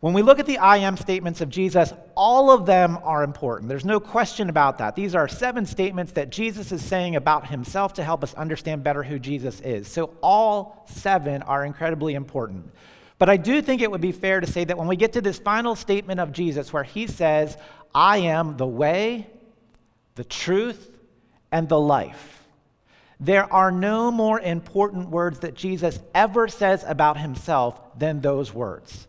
When we look at the I am statements of Jesus, all of them are important. There's no question about that. These are seven statements that Jesus is saying about himself to help us understand better who Jesus is. So, all seven are incredibly important. But I do think it would be fair to say that when we get to this final statement of Jesus, where he says, I am the way, the truth, and the life, there are no more important words that Jesus ever says about himself than those words.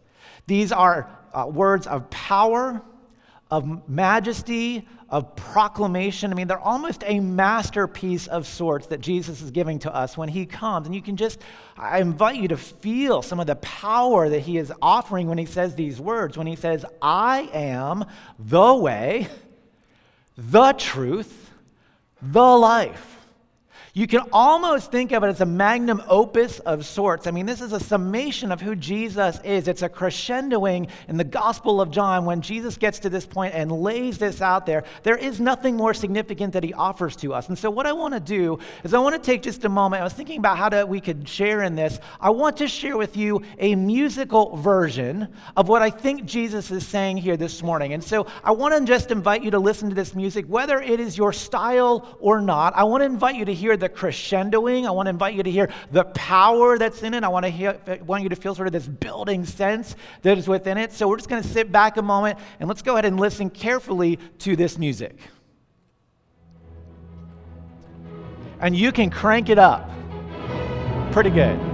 These are uh, words of power, of majesty, of proclamation. I mean, they're almost a masterpiece of sorts that Jesus is giving to us when he comes. And you can just, I invite you to feel some of the power that he is offering when he says these words. When he says, I am the way, the truth, the life. You can almost think of it as a magnum opus of sorts. I mean, this is a summation of who Jesus is. It's a crescendoing in the Gospel of John when Jesus gets to this point and lays this out there. There is nothing more significant that he offers to us. And so, what I want to do is I want to take just a moment. I was thinking about how to, we could share in this. I want to share with you a musical version of what I think Jesus is saying here this morning. And so, I want to just invite you to listen to this music, whether it is your style or not. I want to invite you to hear the crescendoing. I want to invite you to hear the power that's in it. I want, to hear, I want you to feel sort of this building sense that is within it. So we're just going to sit back a moment and let's go ahead and listen carefully to this music. And you can crank it up pretty good.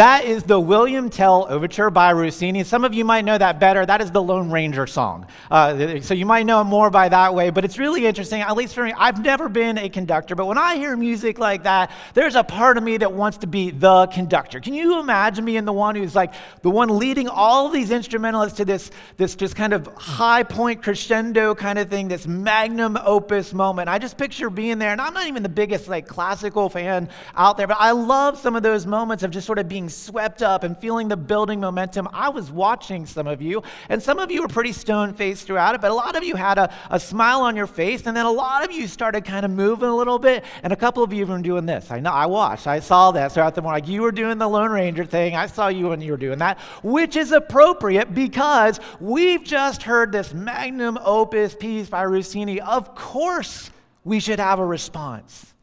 That is the William Tell Overture by Rossini. Some of you might know that better. That is the Lone Ranger song. Uh, so you might know more by that way, but it's really interesting. At least for me, I've never been a conductor, but when I hear music like that, there's a part of me that wants to be the conductor. Can you imagine being the one who's like the one leading all these instrumentalists to this, this just kind of high point crescendo kind of thing, this magnum opus moment? I just picture being there, and I'm not even the biggest like classical fan out there, but I love some of those moments of just sort of being swept up and feeling the building momentum. I was watching some of you, and some of you were pretty stone faced throughout it, but a lot of you had a, a smile on your face, and then a lot of you started kind of moving a little bit, and a couple of you were doing this. I know, I watched, I saw that throughout the morning. Like you were doing the Lone Ranger thing. I saw you when you were doing that, which is appropriate because we've just heard this magnum opus piece by Rossini. Of course, we should have a response.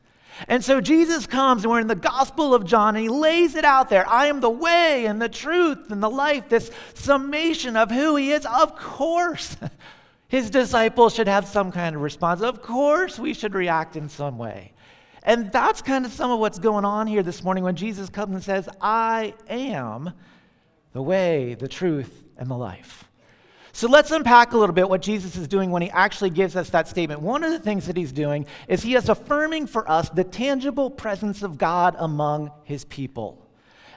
And so Jesus comes, and we're in the Gospel of John, and he lays it out there. I am the way and the truth and the life, this summation of who he is. Of course, his disciples should have some kind of response. Of course, we should react in some way. And that's kind of some of what's going on here this morning when Jesus comes and says, I am the way, the truth, and the life. So let's unpack a little bit what Jesus is doing when he actually gives us that statement. One of the things that he's doing is he is affirming for us the tangible presence of God among his people.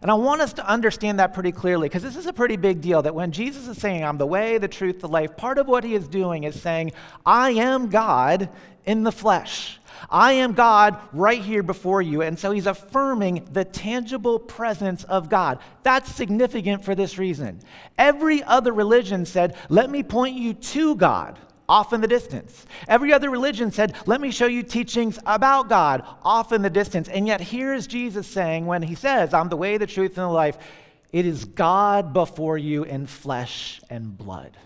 And I want us to understand that pretty clearly because this is a pretty big deal that when Jesus is saying, I'm the way, the truth, the life, part of what he is doing is saying, I am God in the flesh. I am God right here before you. And so he's affirming the tangible presence of God. That's significant for this reason. Every other religion said, Let me point you to God off in the distance. Every other religion said, Let me show you teachings about God off in the distance. And yet, here is Jesus saying, when he says, I'm the way, the truth, and the life, it is God before you in flesh and blood.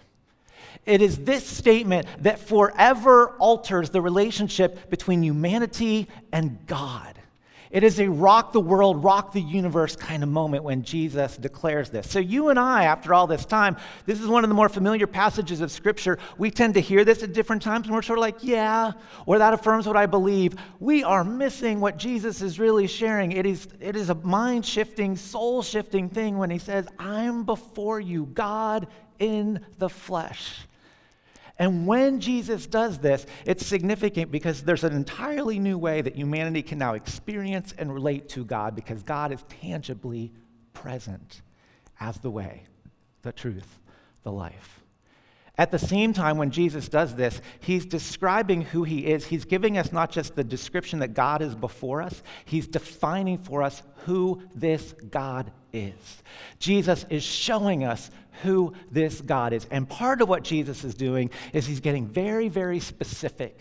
It is this statement that forever alters the relationship between humanity and God. It is a rock the world, rock the universe kind of moment when Jesus declares this. So, you and I, after all this time, this is one of the more familiar passages of Scripture. We tend to hear this at different times, and we're sort of like, yeah, or that affirms what I believe. We are missing what Jesus is really sharing. It is, it is a mind shifting, soul shifting thing when he says, I'm before you, God in the flesh. And when Jesus does this, it's significant because there's an entirely new way that humanity can now experience and relate to God because God is tangibly present as the way, the truth, the life. At the same time, when Jesus does this, he's describing who he is. He's giving us not just the description that God is before us, he's defining for us who this God is. Jesus is showing us who this God is. And part of what Jesus is doing is he's getting very, very specific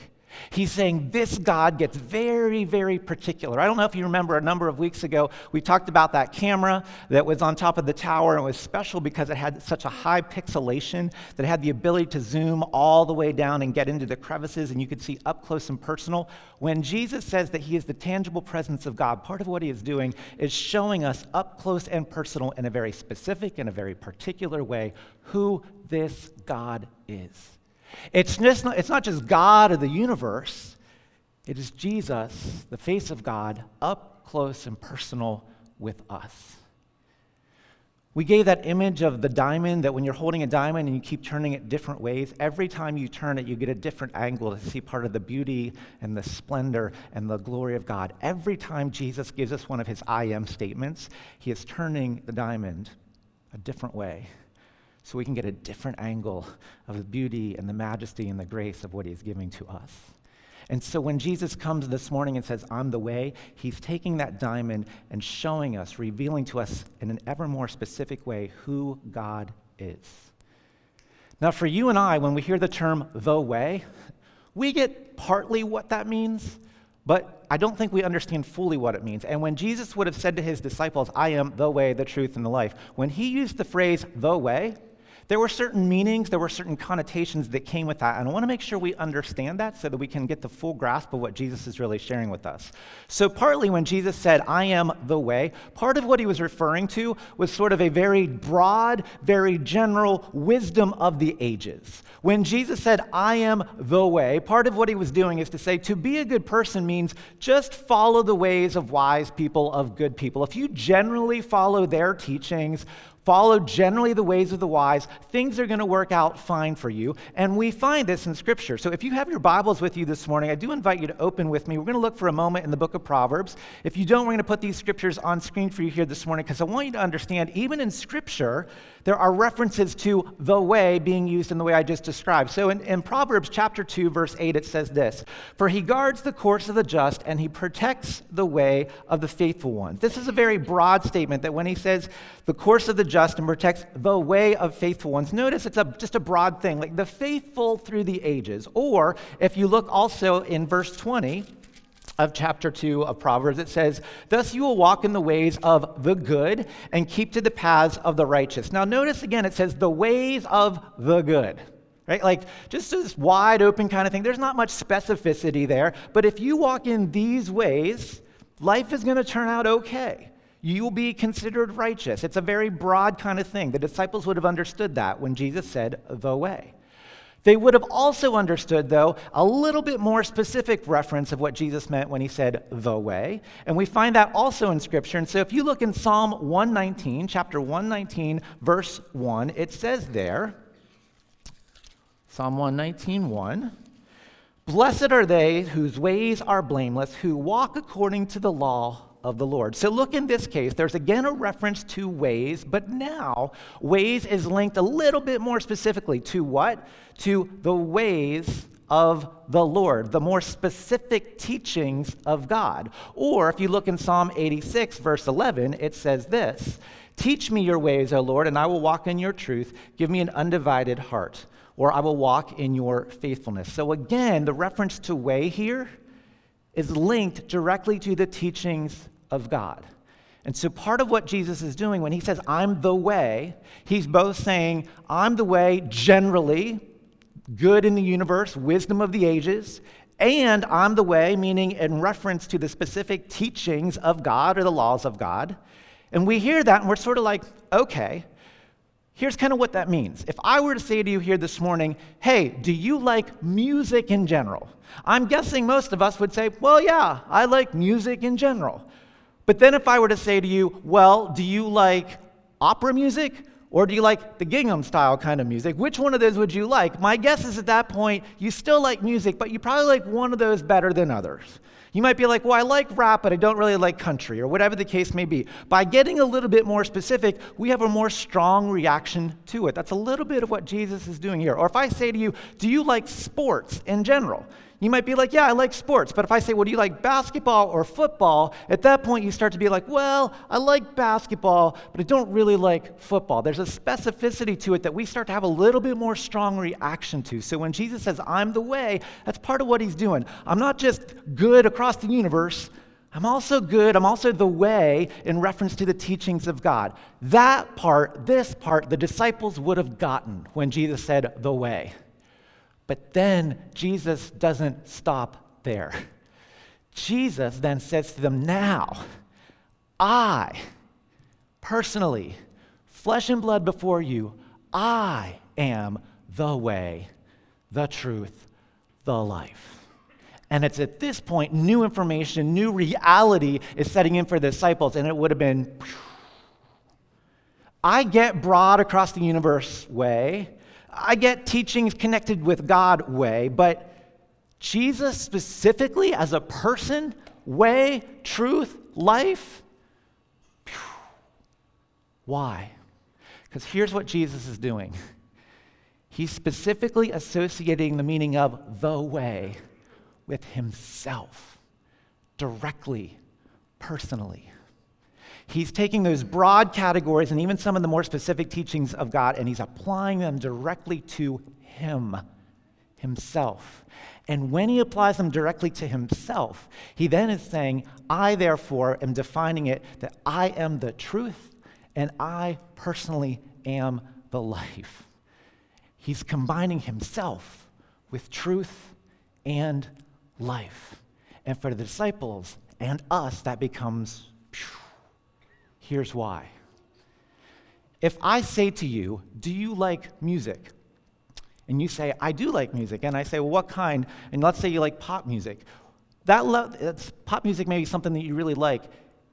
He's saying this God gets very, very particular. I don't know if you remember a number of weeks ago, we talked about that camera that was on top of the tower and was special because it had such a high pixelation that it had the ability to zoom all the way down and get into the crevices and you could see up close and personal. When Jesus says that he is the tangible presence of God, part of what he is doing is showing us up close and personal in a very specific and a very particular way who this God is. It's, just not, it's not just God of the universe, it is Jesus, the face of God, up close and personal with us. We gave that image of the diamond that when you're holding a diamond and you keep turning it different ways, every time you turn it, you get a different angle to see part of the beauty and the splendor and the glory of God. Every time Jesus gives us one of his I am statements, he is turning the diamond a different way so we can get a different angle of the beauty and the majesty and the grace of what he's giving to us. And so when Jesus comes this morning and says, I'm the way, he's taking that diamond and showing us, revealing to us in an ever more specific way who God is. Now, for you and I, when we hear the term the way, we get partly what that means, but I don't think we understand fully what it means. And when Jesus would have said to his disciples, I am the way, the truth, and the life, when he used the phrase the way, there were certain meanings, there were certain connotations that came with that. And I want to make sure we understand that so that we can get the full grasp of what Jesus is really sharing with us. So, partly when Jesus said, I am the way, part of what he was referring to was sort of a very broad, very general wisdom of the ages. When Jesus said, I am the way, part of what he was doing is to say, to be a good person means just follow the ways of wise people, of good people. If you generally follow their teachings, Follow generally the ways of the wise. Things are going to work out fine for you. And we find this in Scripture. So if you have your Bibles with you this morning, I do invite you to open with me. We're going to look for a moment in the book of Proverbs. If you don't, we're going to put these scriptures on screen for you here this morning because I want you to understand, even in Scripture, there are references to the way being used in the way I just described. So in, in Proverbs chapter 2, verse 8, it says this For he guards the course of the just and he protects the way of the faithful ones. This is a very broad statement that when he says the course of the just and protects the way of faithful ones, notice it's a, just a broad thing, like the faithful through the ages. Or if you look also in verse 20, of chapter 2 of Proverbs, it says, Thus you will walk in the ways of the good and keep to the paths of the righteous. Now, notice again, it says, the ways of the good. Right? Like just this wide open kind of thing. There's not much specificity there. But if you walk in these ways, life is going to turn out okay. You will be considered righteous. It's a very broad kind of thing. The disciples would have understood that when Jesus said, the way. They would have also understood, though, a little bit more specific reference of what Jesus meant when he said the way. And we find that also in Scripture. And so if you look in Psalm 119, chapter 119, verse 1, it says there, Psalm 119, 1, Blessed are they whose ways are blameless, who walk according to the law of the Lord. So look in this case, there's again a reference to ways, but now ways is linked a little bit more specifically to what? To the ways of the Lord, the more specific teachings of God. Or if you look in Psalm 86, verse 11, it says this Teach me your ways, O Lord, and I will walk in your truth. Give me an undivided heart, or I will walk in your faithfulness. So again, the reference to way here is linked directly to the teachings of God. And so, part of what Jesus is doing when he says, I'm the way, he's both saying, I'm the way generally, good in the universe, wisdom of the ages, and I'm the way, meaning in reference to the specific teachings of God or the laws of God. And we hear that and we're sort of like, okay, here's kind of what that means. If I were to say to you here this morning, hey, do you like music in general? I'm guessing most of us would say, well, yeah, I like music in general. But then if I were to say to you, well, do you like opera music? Or do you like the Gangnam style kind of music? Which one of those would you like? My guess is at that point, you still like music, but you probably like one of those better than others. You might be like, well, I like rap, but I don't really like country, or whatever the case may be. By getting a little bit more specific, we have a more strong reaction to it. That's a little bit of what Jesus is doing here. Or if I say to you, do you like sports in general? You might be like, yeah, I like sports. But if I say, well, do you like basketball or football? At that point, you start to be like, well, I like basketball, but I don't really like football. There's a specificity to it that we start to have a little bit more strong reaction to. So when Jesus says, I'm the way, that's part of what he's doing. I'm not just good across the universe. I'm also good. I'm also the way in reference to the teachings of God. That part, this part, the disciples would have gotten when Jesus said, the way. But then Jesus doesn't stop there. Jesus then says to them, Now, I, personally, flesh and blood before you, I am the way, the truth, the life. And it's at this point, new information, new reality is setting in for the disciples, and it would have been I get broad across the universe way, I get teachings connected with God way, but Jesus specifically as a person, way, truth, life? Why? Because here's what Jesus is doing He's specifically associating the meaning of the way with Himself, directly, personally. He's taking those broad categories and even some of the more specific teachings of God and he's applying them directly to Him, Himself. And when he applies them directly to himself, he then is saying, I therefore am defining it that I am the truth and I personally am the life. He's combining himself with truth and life. And for the disciples and us, that becomes Here's why. If I say to you, Do you like music? And you say, I do like music. And I say, Well, what kind? And let's say you like pop music. That le- pop music may be something that you really like.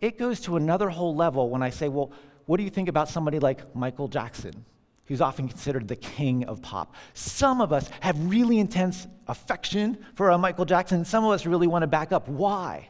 It goes to another whole level when I say, Well, what do you think about somebody like Michael Jackson? who's often considered the king of pop. Some of us have really intense affection for Michael Jackson. Some of us really want to back up. Why?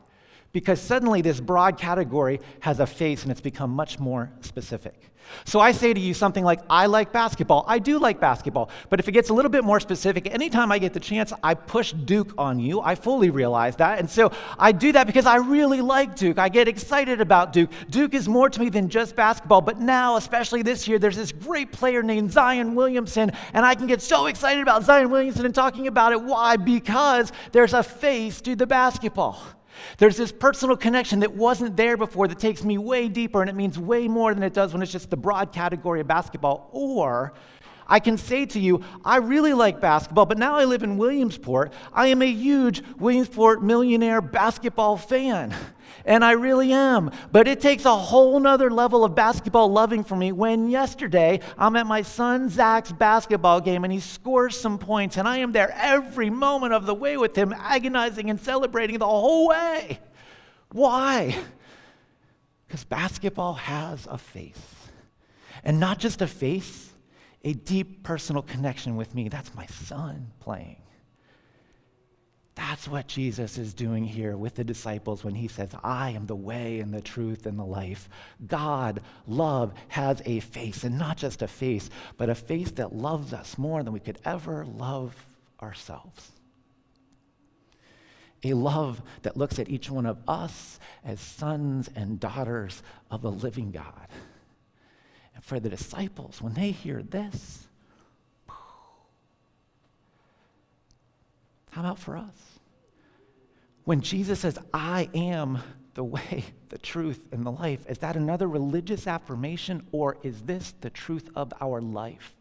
Because suddenly this broad category has a face and it's become much more specific. So I say to you something like, I like basketball. I do like basketball. But if it gets a little bit more specific, anytime I get the chance, I push Duke on you. I fully realize that. And so I do that because I really like Duke. I get excited about Duke. Duke is more to me than just basketball. But now, especially this year, there's this great player named Zion Williamson. And I can get so excited about Zion Williamson and talking about it. Why? Because there's a face to the basketball. There's this personal connection that wasn't there before that takes me way deeper, and it means way more than it does when it's just the broad category of basketball. Or I can say to you, I really like basketball, but now I live in Williamsport. I am a huge Williamsport millionaire basketball fan. And I really am. But it takes a whole nother level of basketball loving for me when yesterday I'm at my son Zach's basketball game and he scores some points, and I am there every moment of the way with him, agonizing and celebrating the whole way. Why? Because basketball has a face. And not just a face, a deep personal connection with me. That's my son playing. That's what Jesus is doing here with the disciples when he says, I am the way and the truth and the life. God, love, has a face, and not just a face, but a face that loves us more than we could ever love ourselves. A love that looks at each one of us as sons and daughters of the living God for the disciples, when they hear this, how about for us? When Jesus says, I am the way, the truth, and the life, is that another religious affirmation, or is this the truth of our life?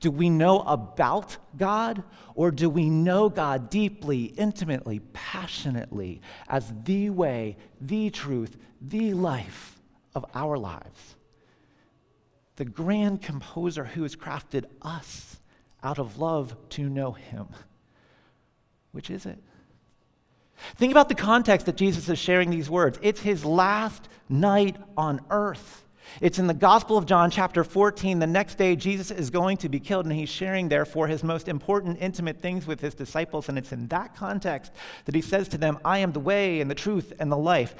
Do we know about God, or do we know God deeply, intimately, passionately as the way, the truth, the life of our lives? The grand composer who has crafted us out of love to know Him. Which is it? Think about the context that Jesus is sharing these words. It's his last night on earth. It's in the Gospel of John, chapter 14. The next day, Jesus is going to be killed, and he's sharing, therefore, his most important, intimate things with his disciples. And it's in that context that he says to them, I am the way and the truth and the life.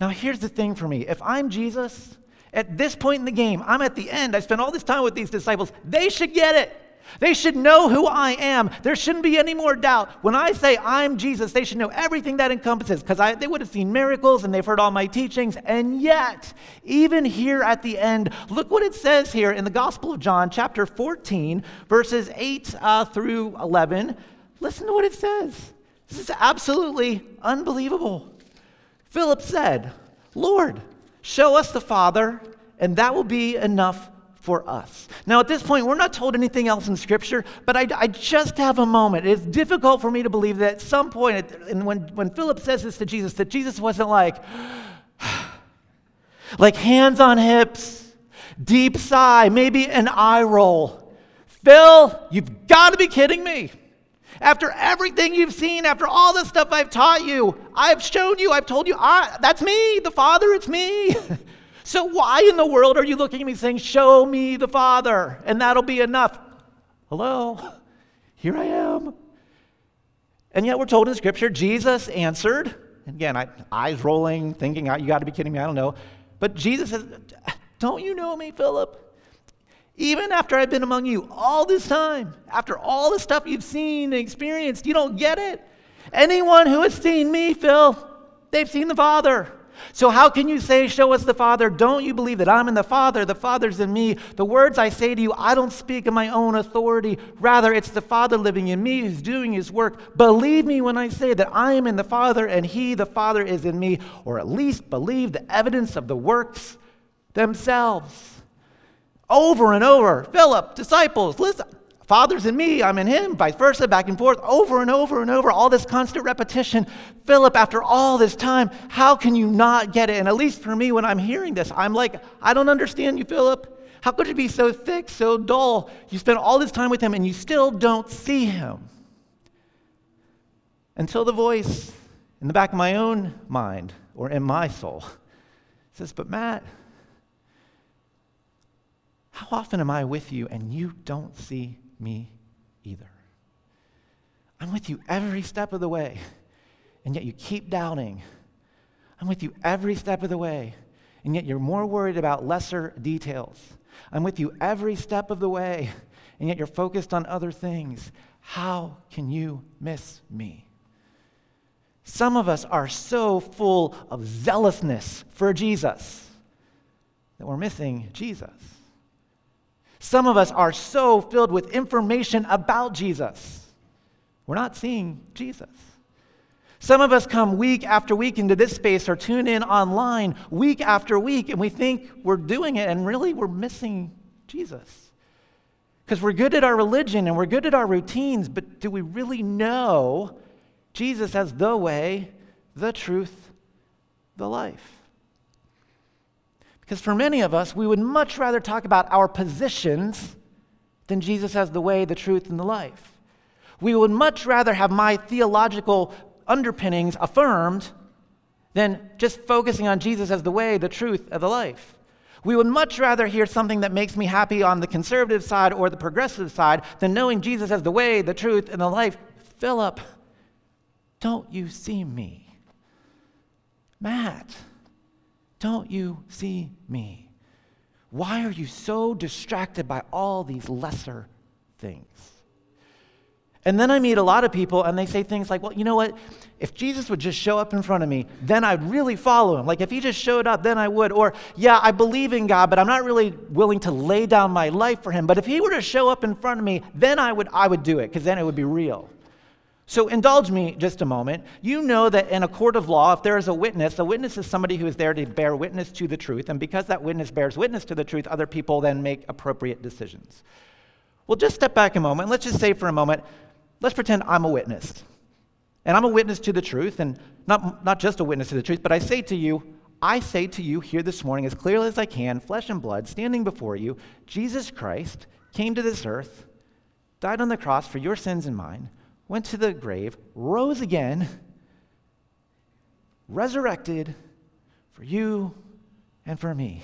Now, here's the thing for me if I'm Jesus, at this point in the game, I'm at the end, I spent all this time with these disciples, they should get it. They should know who I am. There shouldn't be any more doubt. When I say I'm Jesus, they should know everything that encompasses because they would have seen miracles and they've heard all my teachings. And yet, even here at the end, look what it says here in the Gospel of John, chapter 14, verses 8 uh, through 11. Listen to what it says. This is absolutely unbelievable. Philip said, Lord, show us the Father, and that will be enough for us. Now, at this point, we're not told anything else in Scripture, but I, I just have a moment. It's difficult for me to believe that at some point, and when, when Philip says this to Jesus, that Jesus wasn't like, like hands on hips, deep sigh, maybe an eye roll. Phil, you've got to be kidding me. After everything you've seen, after all the stuff I've taught you, I've shown you, I've told you, I, that's me, the Father, it's me. So, why in the world are you looking at me saying, Show me the Father, and that'll be enough? Hello, here I am. And yet, we're told in Scripture, Jesus answered. Again, I, eyes rolling, thinking, You got to be kidding me, I don't know. But Jesus says, Don't you know me, Philip? Even after I've been among you all this time, after all the stuff you've seen and experienced, you don't get it. Anyone who has seen me, Phil, they've seen the Father. So, how can you say, Show us the Father? Don't you believe that I'm in the Father, the Father's in me? The words I say to you, I don't speak in my own authority. Rather, it's the Father living in me who's doing his work. Believe me when I say that I am in the Father and he, the Father, is in me, or at least believe the evidence of the works themselves. Over and over, Philip, disciples, listen. Father's in me, I'm in him, vice versa, back and forth, over and over and over, all this constant repetition. Philip, after all this time, how can you not get it? And at least for me, when I'm hearing this, I'm like, I don't understand you, Philip. How could you be so thick, so dull? You spend all this time with him and you still don't see him. Until the voice in the back of my own mind or in my soul says, But Matt, how often am I with you and you don't see me either. I'm with you every step of the way, and yet you keep doubting. I'm with you every step of the way, and yet you're more worried about lesser details. I'm with you every step of the way, and yet you're focused on other things. How can you miss me? Some of us are so full of zealousness for Jesus that we're missing Jesus. Some of us are so filled with information about Jesus, we're not seeing Jesus. Some of us come week after week into this space or tune in online week after week, and we think we're doing it, and really we're missing Jesus. Because we're good at our religion and we're good at our routines, but do we really know Jesus as the way, the truth, the life? Because for many of us, we would much rather talk about our positions than Jesus as the way, the truth, and the life. We would much rather have my theological underpinnings affirmed than just focusing on Jesus as the way, the truth, and the life. We would much rather hear something that makes me happy on the conservative side or the progressive side than knowing Jesus as the way, the truth, and the life. Philip, don't you see me? Matt, don't you see me? Why are you so distracted by all these lesser things? And then I meet a lot of people and they say things like, well, you know what? If Jesus would just show up in front of me, then I'd really follow him. Like if he just showed up, then I would. Or, yeah, I believe in God, but I'm not really willing to lay down my life for him. But if he were to show up in front of me, then I would, I would do it because then it would be real. So, indulge me just a moment. You know that in a court of law, if there is a witness, a witness is somebody who is there to bear witness to the truth. And because that witness bears witness to the truth, other people then make appropriate decisions. Well, just step back a moment. Let's just say for a moment, let's pretend I'm a witness. And I'm a witness to the truth, and not, not just a witness to the truth, but I say to you, I say to you here this morning, as clearly as I can, flesh and blood, standing before you, Jesus Christ came to this earth, died on the cross for your sins and mine, went to the grave, rose again, resurrected for you and for me,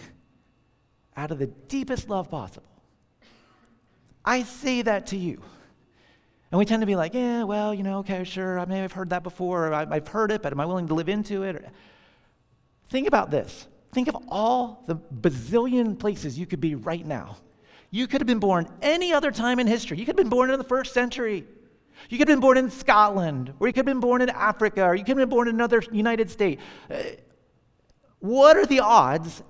out of the deepest love possible. I say that to you. And we tend to be like, yeah, well, you know, okay, sure, I may have heard that before, or I've heard it, but am I willing to live into it? Think about this. Think of all the bazillion places you could be right now. You could have been born any other time in history. You could have been born in the first century. You could have been born in Scotland, or you could have been born in Africa, or you could have been born in another United State. Uh, what are the odds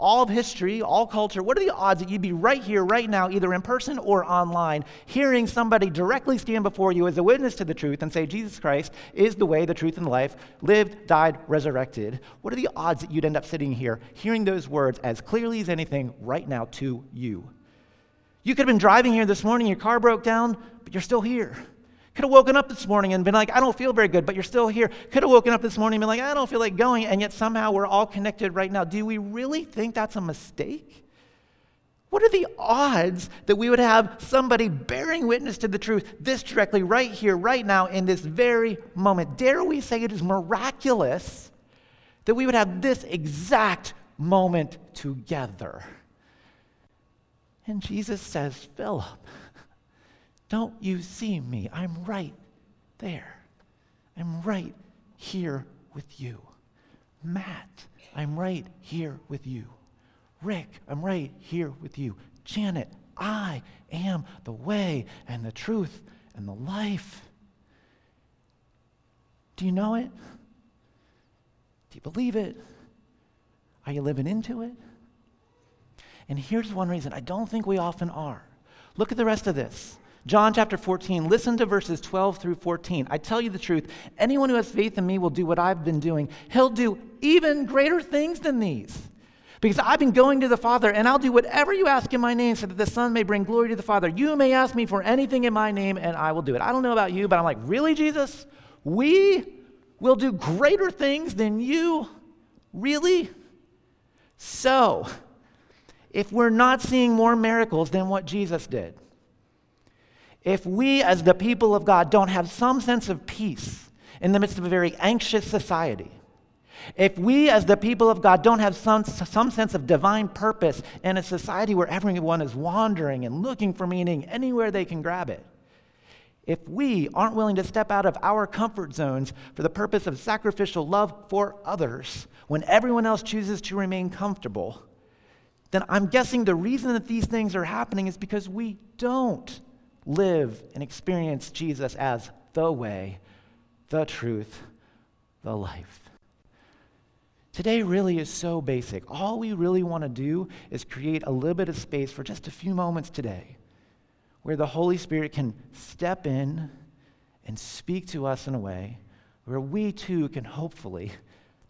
all of history, all culture, what are the odds that you'd be right here, right now, either in person or online, hearing somebody directly stand before you as a witness to the truth and say, Jesus Christ is the way, the truth, and life, lived, died, resurrected? What are the odds that you'd end up sitting here hearing those words as clearly as anything right now to you? You could have been driving here this morning, your car broke down, but you're still here. Could have woken up this morning and been like, I don't feel very good, but you're still here. Could have woken up this morning and been like, I don't feel like going, and yet somehow we're all connected right now. Do we really think that's a mistake? What are the odds that we would have somebody bearing witness to the truth this directly, right here, right now, in this very moment? Dare we say it is miraculous that we would have this exact moment together? And Jesus says, Philip, don't you see me? I'm right there. I'm right here with you. Matt, I'm right here with you. Rick, I'm right here with you. Janet, I am the way and the truth and the life. Do you know it? Do you believe it? Are you living into it? And here's one reason I don't think we often are. Look at the rest of this. John chapter 14, listen to verses 12 through 14. I tell you the truth, anyone who has faith in me will do what I've been doing. He'll do even greater things than these. Because I've been going to the Father, and I'll do whatever you ask in my name so that the Son may bring glory to the Father. You may ask me for anything in my name, and I will do it. I don't know about you, but I'm like, really, Jesus? We will do greater things than you? Really? So, if we're not seeing more miracles than what Jesus did, if we, as the people of God, don't have some sense of peace in the midst of a very anxious society, if we, as the people of God, don't have some, some sense of divine purpose in a society where everyone is wandering and looking for meaning anywhere they can grab it, if we aren't willing to step out of our comfort zones for the purpose of sacrificial love for others when everyone else chooses to remain comfortable, then I'm guessing the reason that these things are happening is because we don't live and experience Jesus as the way, the truth, the life. Today really is so basic. All we really want to do is create a little bit of space for just a few moments today where the Holy Spirit can step in and speak to us in a way where we too can hopefully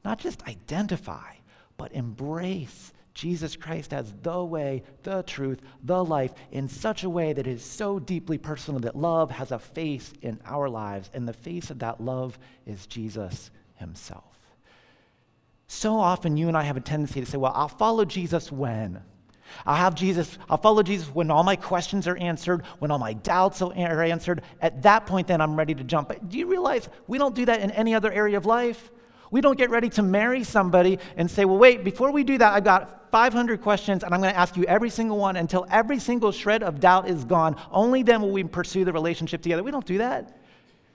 not just identify, but embrace Jesus Christ as the way, the truth, the life in such a way that is so deeply personal that love has a face in our lives, and the face of that love is Jesus himself. So often, you and I have a tendency to say, Well, I'll follow Jesus when? I'll have Jesus, I'll follow Jesus when all my questions are answered, when all my doubts are answered. At that point, then I'm ready to jump. But do you realize we don't do that in any other area of life? We don't get ready to marry somebody and say, well, wait, before we do that, I've got 500 questions and I'm going to ask you every single one until every single shred of doubt is gone. Only then will we pursue the relationship together. We don't do that.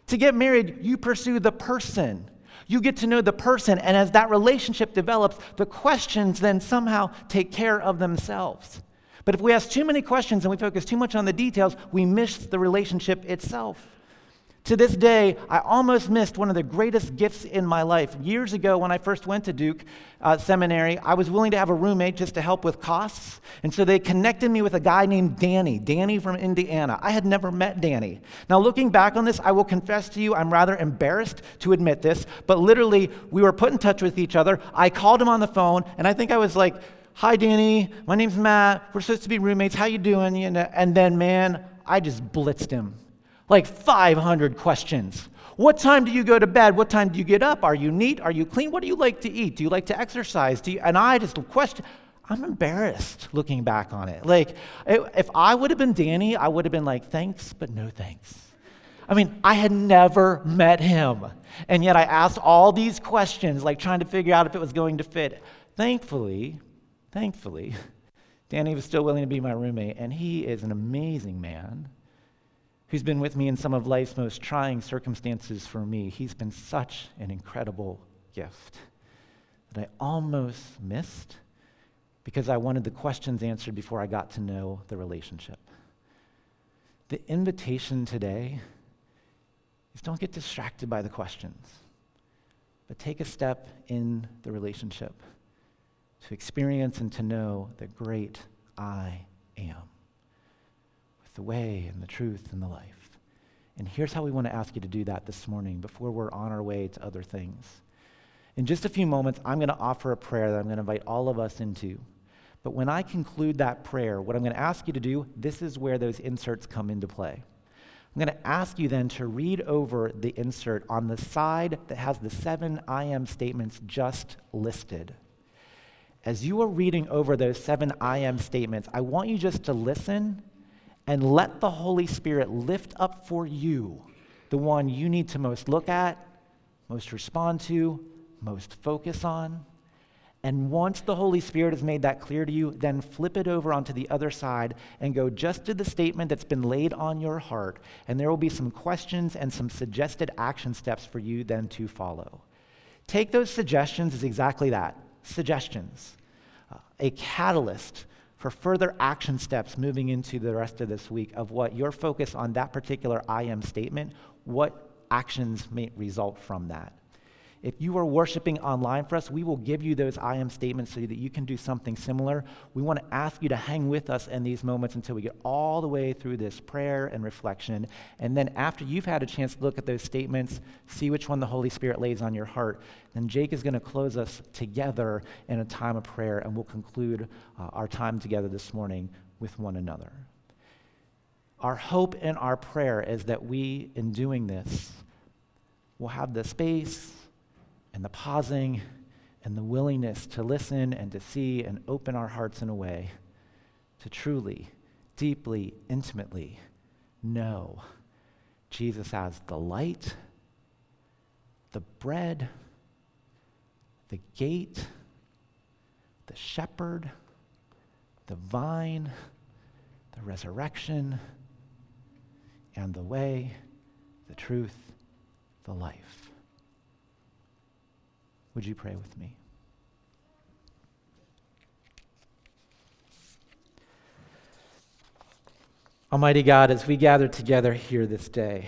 To get married, you pursue the person. You get to know the person, and as that relationship develops, the questions then somehow take care of themselves. But if we ask too many questions and we focus too much on the details, we miss the relationship itself. To this day, I almost missed one of the greatest gifts in my life. Years ago, when I first went to Duke uh, Seminary, I was willing to have a roommate just to help with costs. And so they connected me with a guy named Danny, Danny from Indiana. I had never met Danny. Now, looking back on this, I will confess to you, I'm rather embarrassed to admit this, but literally, we were put in touch with each other. I called him on the phone, and I think I was like, hi, Danny, my name's Matt. We're supposed to be roommates. How you doing? And then, man, I just blitzed him. Like 500 questions. What time do you go to bed? What time do you get up? Are you neat? Are you clean? What do you like to eat? Do you like to exercise? Do you, and I just question. I'm embarrassed looking back on it. Like, if I would have been Danny, I would have been like, thanks, but no thanks. I mean, I had never met him. And yet I asked all these questions, like trying to figure out if it was going to fit. Thankfully, thankfully, Danny was still willing to be my roommate, and he is an amazing man who's been with me in some of life's most trying circumstances for me. He's been such an incredible gift that I almost missed because I wanted the questions answered before I got to know the relationship. The invitation today is don't get distracted by the questions, but take a step in the relationship to experience and to know the great I am the way and the truth and the life. And here's how we want to ask you to do that this morning before we're on our way to other things. In just a few moments, I'm going to offer a prayer that I'm going to invite all of us into. But when I conclude that prayer, what I'm going to ask you to do, this is where those inserts come into play. I'm going to ask you then to read over the insert on the side that has the seven I am statements just listed. As you are reading over those seven I am statements, I want you just to listen and let the Holy Spirit lift up for you the one you need to most look at, most respond to, most focus on. And once the Holy Spirit has made that clear to you, then flip it over onto the other side and go just to the statement that's been laid on your heart. And there will be some questions and some suggested action steps for you then to follow. Take those suggestions as exactly that suggestions, uh, a catalyst for further action steps moving into the rest of this week of what your focus on that particular I am statement, what actions may result from that. If you are worshiping online for us, we will give you those I am statements so that you can do something similar. We want to ask you to hang with us in these moments until we get all the way through this prayer and reflection. And then, after you've had a chance to look at those statements, see which one the Holy Spirit lays on your heart, then Jake is going to close us together in a time of prayer, and we'll conclude uh, our time together this morning with one another. Our hope and our prayer is that we, in doing this, will have the space and the pausing and the willingness to listen and to see and open our hearts in a way to truly, deeply, intimately know Jesus as the light, the bread, the gate, the shepherd, the vine, the resurrection, and the way, the truth, the life. Would you pray with me? Almighty God, as we gather together here this day,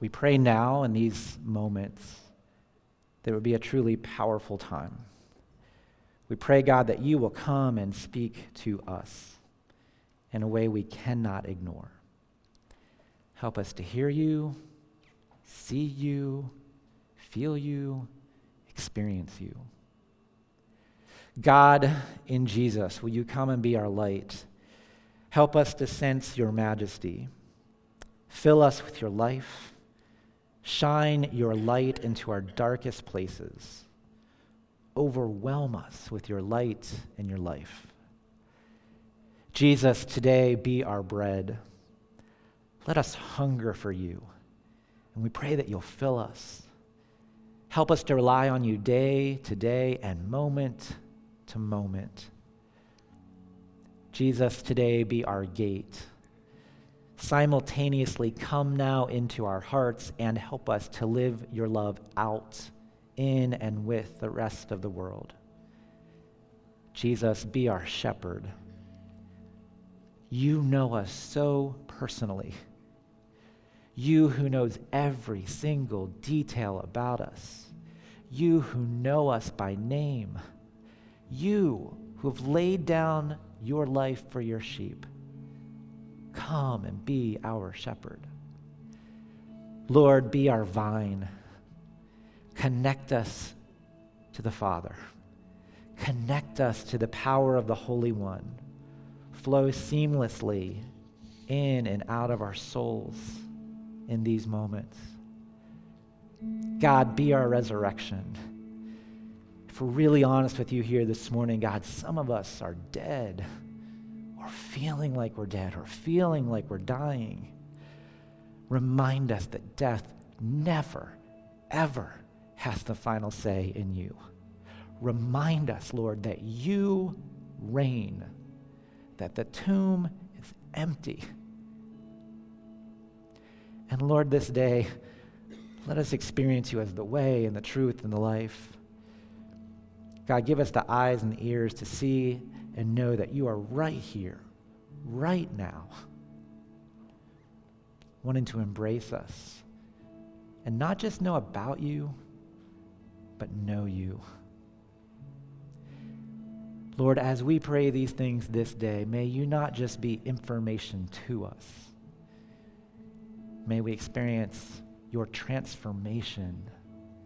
we pray now in these moments that there would be a truly powerful time. We pray, God, that you will come and speak to us in a way we cannot ignore. Help us to hear you, see you, feel you, experience you. God, in Jesus, will you come and be our light? Help us to sense your majesty. Fill us with your life. Shine your light into our darkest places. Overwhelm us with your light and your life. Jesus, today be our bread. Let us hunger for you. And we pray that you'll fill us. Help us to rely on you day to day and moment to moment. Jesus, today be our gate. Simultaneously come now into our hearts and help us to live your love out in and with the rest of the world. Jesus, be our shepherd. You know us so personally you who knows every single detail about us. You who know us by name. You who have laid down your life for your sheep. Come and be our shepherd. Lord, be our vine. Connect us to the Father. connect us to the power of the Holy One, flow seamlessly in and out of our souls in these moments. God, be our resurrection. If we're really honest with you here this morning, God, some of us are dead or feeling like we're dead or feeling like we're dying. Remind us that death never, ever has the final say in you. Remind us, Lord, that you reign, that the tomb is empty. And Lord, this day, let us experience you as the way and the truth and the life. God, give us the eyes and the ears to see and know that you are right here, right now, wanting to embrace us and not just know about you, but know you. Lord, as we pray these things this day, may you not just be information to us. May we experience your transformation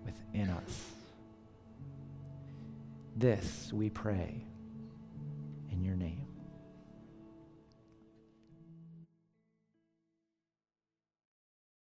within us. This we pray in your name.